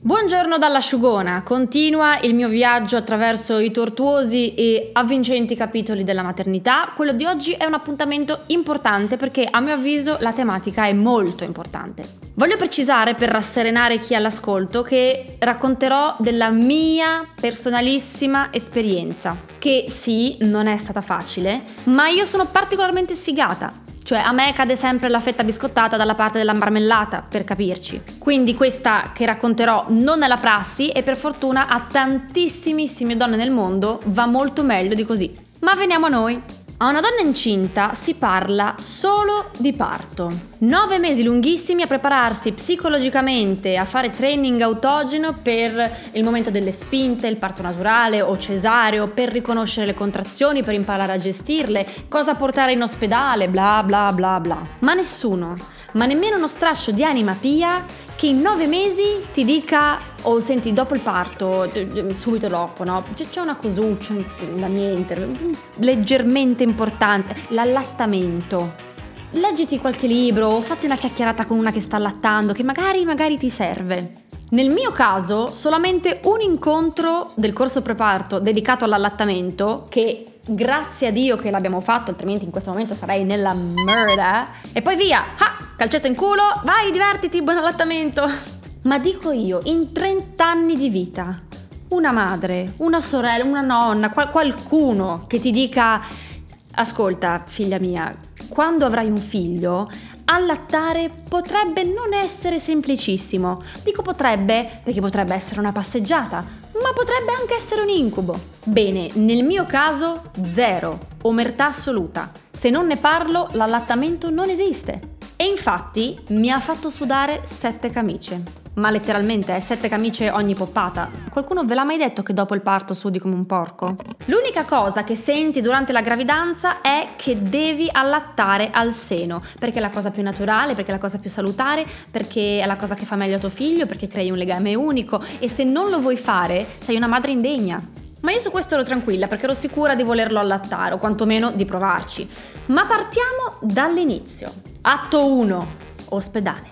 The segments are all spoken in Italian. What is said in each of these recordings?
Buongiorno dall'asciugona, continua il mio viaggio attraverso i tortuosi e avvincenti capitoli della maternità. Quello di oggi è un appuntamento importante perché a mio avviso la tematica è molto importante. Voglio precisare per rasserenare chi è all'ascolto che racconterò della mia personalissima esperienza, che sì, non è stata facile, ma io sono particolarmente sfigata cioè a me cade sempre la fetta biscottata dalla parte della marmellata, per capirci. Quindi questa che racconterò non è la prassi e per fortuna a tantissimissime donne nel mondo va molto meglio di così. Ma veniamo a noi. A una donna incinta si parla solo di parto. Nove mesi lunghissimi a prepararsi psicologicamente, a fare training autogeno per il momento delle spinte, il parto naturale o cesareo, per riconoscere le contrazioni, per imparare a gestirle, cosa portare in ospedale, bla bla bla bla. Ma nessuno, ma nemmeno uno straccio di anima pia che in nove mesi ti dica oh, senti dopo il parto, subito dopo, no? C'è una cosuccia, da niente, leggermente importante, l'allattamento. Leggiti qualche libro o fatti una chiacchierata con una che sta allattando che magari, magari ti serve. Nel mio caso, solamente un incontro del corso preparto dedicato all'allattamento, che grazie a Dio che l'abbiamo fatto, altrimenti in questo momento sarei nella merda, e poi via, ah, calcetto in culo, vai, divertiti, buon allattamento. Ma dico io, in 30 anni di vita, una madre, una sorella, una nonna, qual- qualcuno che ti dica, ascolta, figlia mia, quando avrai un figlio, allattare potrebbe non essere semplicissimo. Dico potrebbe perché potrebbe essere una passeggiata, ma potrebbe anche essere un incubo. Bene, nel mio caso zero, omertà assoluta. Se non ne parlo, l'allattamento non esiste. E infatti mi ha fatto sudare sette camicie ma letteralmente è sette camicie ogni poppata. Qualcuno ve l'ha mai detto che dopo il parto sudi come un porco? L'unica cosa che senti durante la gravidanza è che devi allattare al seno, perché è la cosa più naturale, perché è la cosa più salutare, perché è la cosa che fa meglio a tuo figlio, perché crei un legame unico e se non lo vuoi fare sei una madre indegna. Ma io su questo ero tranquilla perché ero sicura di volerlo allattare o quantomeno di provarci. Ma partiamo dall'inizio. Atto 1. Ospedale.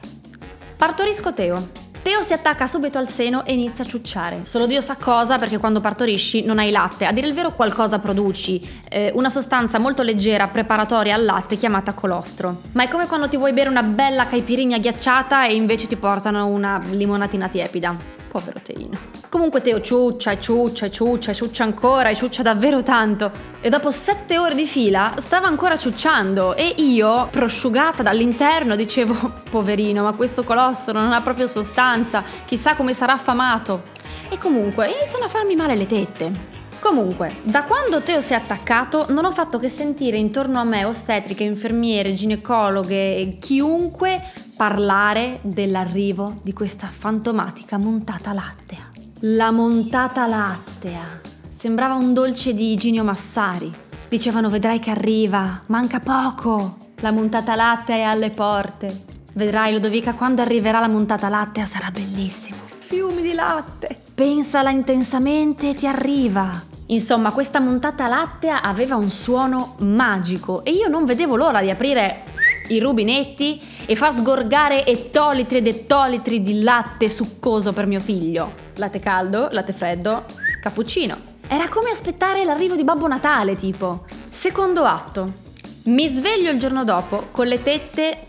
Partorisco Teo. Teo si attacca subito al seno e inizia a ciucciare. Solo Dio sa cosa perché quando partorisci non hai latte. A dire il vero qualcosa produci, eh, una sostanza molto leggera preparatoria al latte chiamata colostro. Ma è come quando ti vuoi bere una bella caipirinha ghiacciata e invece ti portano una limonatina tiepida povero Teino. Comunque Teo ciuccia e ciuccia e ciuccia e ciuccia ancora e ciuccia davvero tanto. E dopo sette ore di fila stava ancora ciucciando e io, prosciugata dall'interno, dicevo, poverino, ma questo colostro non ha proprio sostanza, chissà come sarà affamato. E comunque iniziano a farmi male le tette. Comunque, da quando Teo si è attaccato non ho fatto che sentire intorno a me ostetriche, infermiere, ginecologhe chiunque parlare dell'arrivo di questa fantomatica montata lattea. La montata lattea. Sembrava un dolce di Ginio Massari. Dicevano vedrai che arriva, manca poco. La montata lattea è alle porte. Vedrai Ludovica quando arriverà la montata lattea sarà bellissimo. Fiumi di latte. Pensala intensamente e ti arriva. Insomma, questa montata lattea aveva un suono magico e io non vedevo l'ora di aprire i rubinetti e far sgorgare ettolitri ed ettolitri di latte succoso per mio figlio. Latte caldo, latte freddo, cappuccino. Era come aspettare l'arrivo di Babbo Natale, tipo. Secondo atto. Mi sveglio il giorno dopo con le tette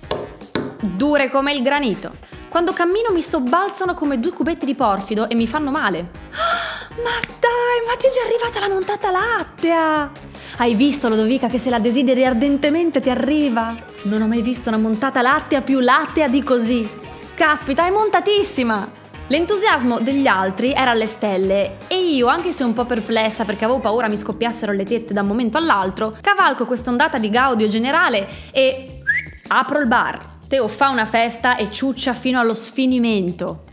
dure come il granito. Quando cammino mi sobbalzano come due cubetti di porfido e mi fanno male. ma dai, ma ti è già arrivata la montata lattea! Hai visto Lodovica che se la desideri ardentemente ti arriva? Non ho mai visto una montata lattea più lattea di così. Caspita, è montatissima! L'entusiasmo degli altri era alle stelle e io, anche se un po' perplessa perché avevo paura mi scoppiassero le tette da un momento all'altro, cavalco quest'ondata di gaudio generale e apro il bar. Teo fa una festa e ciuccia fino allo sfinimento.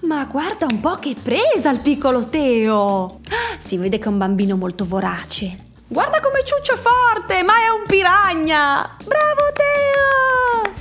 Ma guarda un po' che presa il piccolo Teo! Si vede che è un bambino molto vorace. Guarda come ciuccia forte, ma è un piragna! Bravo Teo!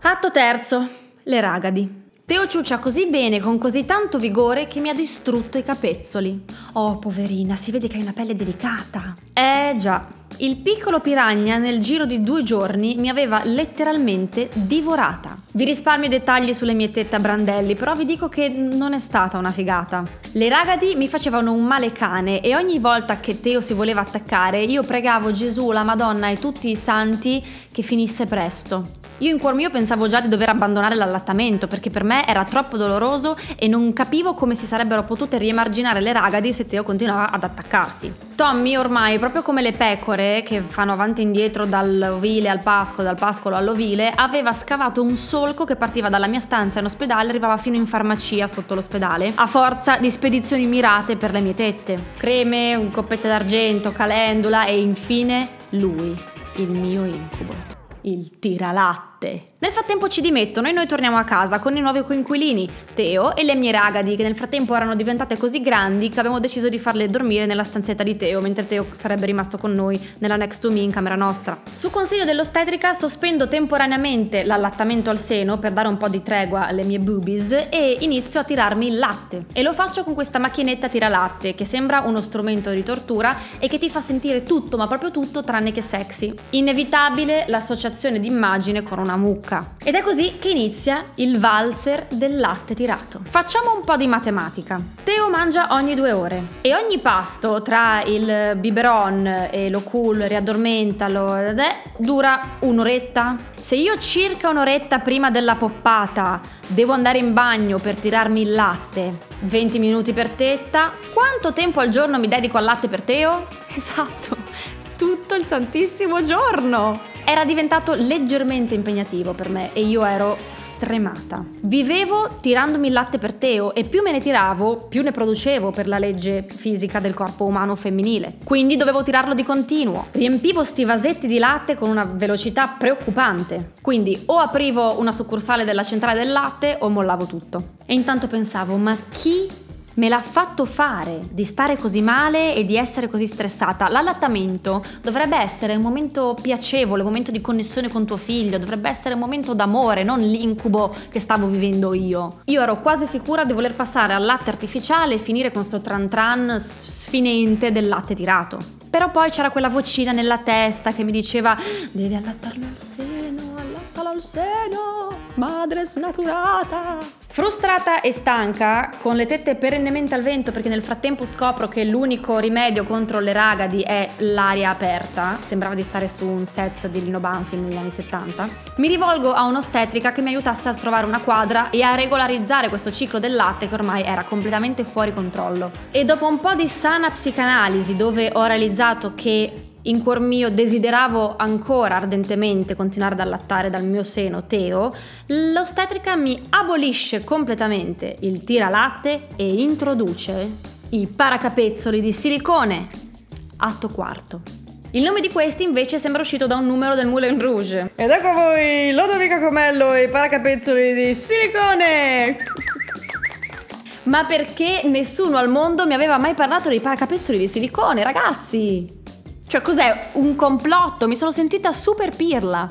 Atto terzo, le ragadi. Teo ciuccia così bene, con così tanto vigore, che mi ha distrutto i capezzoli. Oh, poverina, si vede che hai una pelle delicata. Eh già, il piccolo piragna nel giro di due giorni mi aveva letteralmente divorata. Vi risparmio i dettagli sulle mie tette a brandelli, però vi dico che non è stata una figata. Le ragadi mi facevano un male cane e ogni volta che Teo si voleva attaccare io pregavo Gesù, la Madonna e tutti i santi che finisse presto. Io in cuor mio pensavo già di dover abbandonare l'allattamento perché per me era troppo doloroso e non capivo come si sarebbero potute riemarginare le ragadi se Teo continuava ad attaccarsi. Tommy ormai, proprio come le pecore che fanno avanti e indietro dall'ovile al pascolo, dal pascolo all'ovile, aveva scavato un solco che partiva dalla mia stanza in ospedale e arrivava fino in farmacia sotto l'ospedale, a forza di spedizioni mirate per le mie tette. Creme, un coppette d'argento, calendula e infine lui, il mio incubo il tiralatte. Nel frattempo ci dimettono e noi torniamo a casa con i nuovi coinquilini, Teo e le mie ragadi, che nel frattempo erano diventate così grandi che abbiamo deciso di farle dormire nella stanzetta di Teo, mentre Teo sarebbe rimasto con noi nella next to me in camera nostra. Su consiglio dell'ostetrica sospendo temporaneamente l'allattamento al seno per dare un po' di tregua alle mie boobies e inizio a tirarmi il latte. E lo faccio con questa macchinetta tiralatte che sembra uno strumento di tortura e che ti fa sentire tutto, ma proprio tutto tranne che sexy. Inevitabile l'associazione di immagine con una mucca. Ed è così che inizia il valzer del latte tirato. Facciamo un po' di matematica. Teo mangia ogni due ore e ogni pasto tra il biberon e lo cool, riaddormentalo, dura un'oretta. Se io circa un'oretta prima della poppata devo andare in bagno per tirarmi il latte, 20 minuti per tetta, quanto tempo al giorno mi dedico al latte per Teo? Esatto, tutto il santissimo giorno! Era diventato leggermente impegnativo per me e io ero stremata. Vivevo tirandomi il latte per Teo e più me ne tiravo, più ne producevo per la legge fisica del corpo umano femminile. Quindi dovevo tirarlo di continuo. Riempivo sti vasetti di latte con una velocità preoccupante. Quindi o aprivo una succursale della centrale del latte o mollavo tutto. E intanto pensavo, ma chi me l'ha fatto fare di stare così male e di essere così stressata. L'allattamento dovrebbe essere un momento piacevole, un momento di connessione con tuo figlio, dovrebbe essere un momento d'amore, non l'incubo che stavo vivendo io. Io ero quasi sicura di voler passare al latte artificiale e finire con sto tran tran sfinente del latte tirato. Però poi c'era quella vocina nella testa che mi diceva devi allattarlo al seno, allattalo al seno, madre snaturata. Frustrata e stanca, con le tette perennemente al vento perché nel frattempo scopro che l'unico rimedio contro le ragadi è l'aria aperta, sembrava di stare su un set di Lino Banfield negli anni 70, mi rivolgo a un'ostetrica che mi aiutasse a trovare una quadra e a regolarizzare questo ciclo del latte che ormai era completamente fuori controllo. E dopo un po' di sana psicanalisi dove ho realizzato che in cuor mio desideravo ancora ardentemente continuare ad allattare dal mio seno Teo, l'ostetrica mi abolisce completamente il tiralatte e introduce i paracapezzoli di silicone. Atto quarto. Il nome di questi invece sembra uscito da un numero del Moulin Rouge. Ed ecco voi Lodovica Comello e i paracapezzoli di silicone! Ma perché nessuno al mondo mi aveva mai parlato dei paracapezzoli di silicone, ragazzi? Cioè, cos'è? Un complotto? Mi sono sentita super pirla.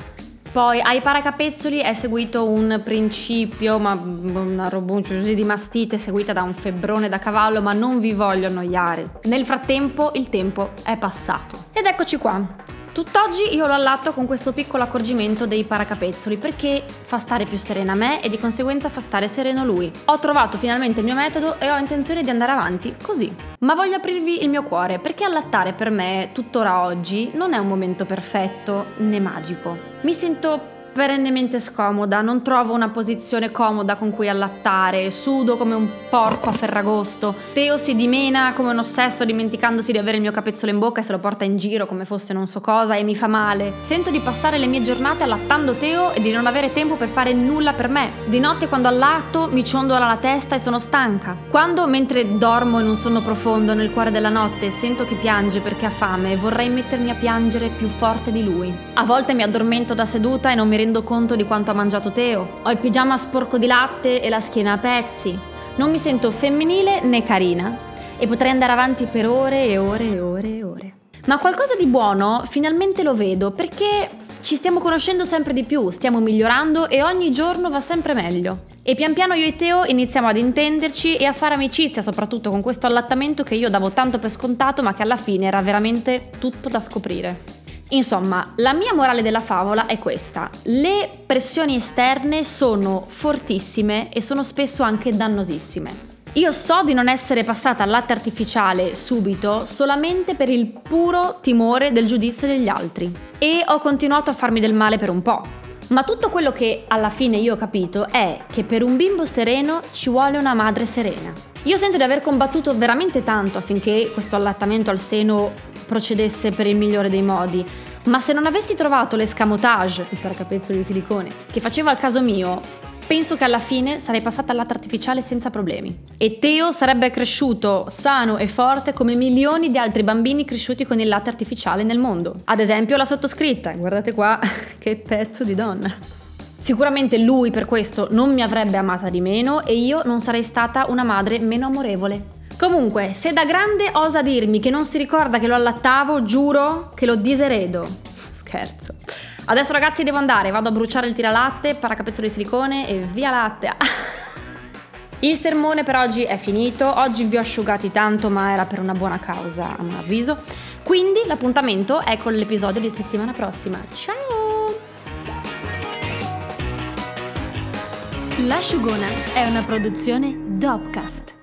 Poi ai paracapezzoli è seguito un principio, ma una robuncia di mastite seguita da un febbrone da cavallo, ma non vi voglio annoiare. Nel frattempo il tempo è passato. Ed eccoci qua. Tutt'oggi io lo allatto con questo piccolo accorgimento dei paracapezzoli perché fa stare più serena me e di conseguenza fa stare sereno lui. Ho trovato finalmente il mio metodo e ho intenzione di andare avanti così. Ma voglio aprirvi il mio cuore perché allattare per me, tuttora oggi, non è un momento perfetto né magico. Mi sento perennemente scomoda, non trovo una posizione comoda con cui allattare, sudo come un porco a ferragosto, Teo si dimena come un ossesso dimenticandosi di avere il mio capezzolo in bocca e se lo porta in giro come fosse non so cosa e mi fa male. Sento di passare le mie giornate allattando Teo e di non avere tempo per fare nulla per me. Di notte quando allatto mi ciondola la testa e sono stanca. Quando mentre dormo in un sonno profondo nel cuore della notte sento che piange perché ha fame e vorrei mettermi a piangere più forte di lui. A volte mi addormento da seduta e non mi rendo rendo conto di quanto ha mangiato Teo. Ho il pigiama sporco di latte e la schiena a pezzi. Non mi sento femminile né carina e potrei andare avanti per ore e ore e ore e ore. Ma qualcosa di buono finalmente lo vedo perché ci stiamo conoscendo sempre di più, stiamo migliorando e ogni giorno va sempre meglio. E pian piano io e Teo iniziamo ad intenderci e a fare amicizia, soprattutto con questo allattamento che io davo tanto per scontato, ma che alla fine era veramente tutto da scoprire. Insomma, la mia morale della favola è questa. Le pressioni esterne sono fortissime e sono spesso anche dannosissime. Io so di non essere passata al latte artificiale subito solamente per il puro timore del giudizio degli altri e ho continuato a farmi del male per un po'. Ma tutto quello che alla fine io ho capito è che per un bimbo sereno ci vuole una madre serena. Io sento di aver combattuto veramente tanto affinché questo allattamento al seno procedesse per il migliore dei modi, ma se non avessi trovato l'escamotage, il paracapezzolo di silicone, che faceva al caso mio, penso che alla fine sarei passata al latte artificiale senza problemi. E Teo sarebbe cresciuto sano e forte come milioni di altri bambini cresciuti con il latte artificiale nel mondo. Ad esempio la sottoscritta, guardate qua che pezzo di donna. Sicuramente lui per questo non mi avrebbe amata di meno e io non sarei stata una madre meno amorevole. Comunque, se da grande osa dirmi che non si ricorda che lo allattavo, giuro che lo diseredo. Scherzo. Adesso ragazzi devo andare, vado a bruciare il tiralatte, paracapezzolo di silicone e via latte. Il sermone per oggi è finito, oggi vi ho asciugati tanto ma era per una buona causa a mio avviso, quindi l'appuntamento è con l'episodio di settimana prossima. Ciao! L'asciugona è una produzione Dopcast.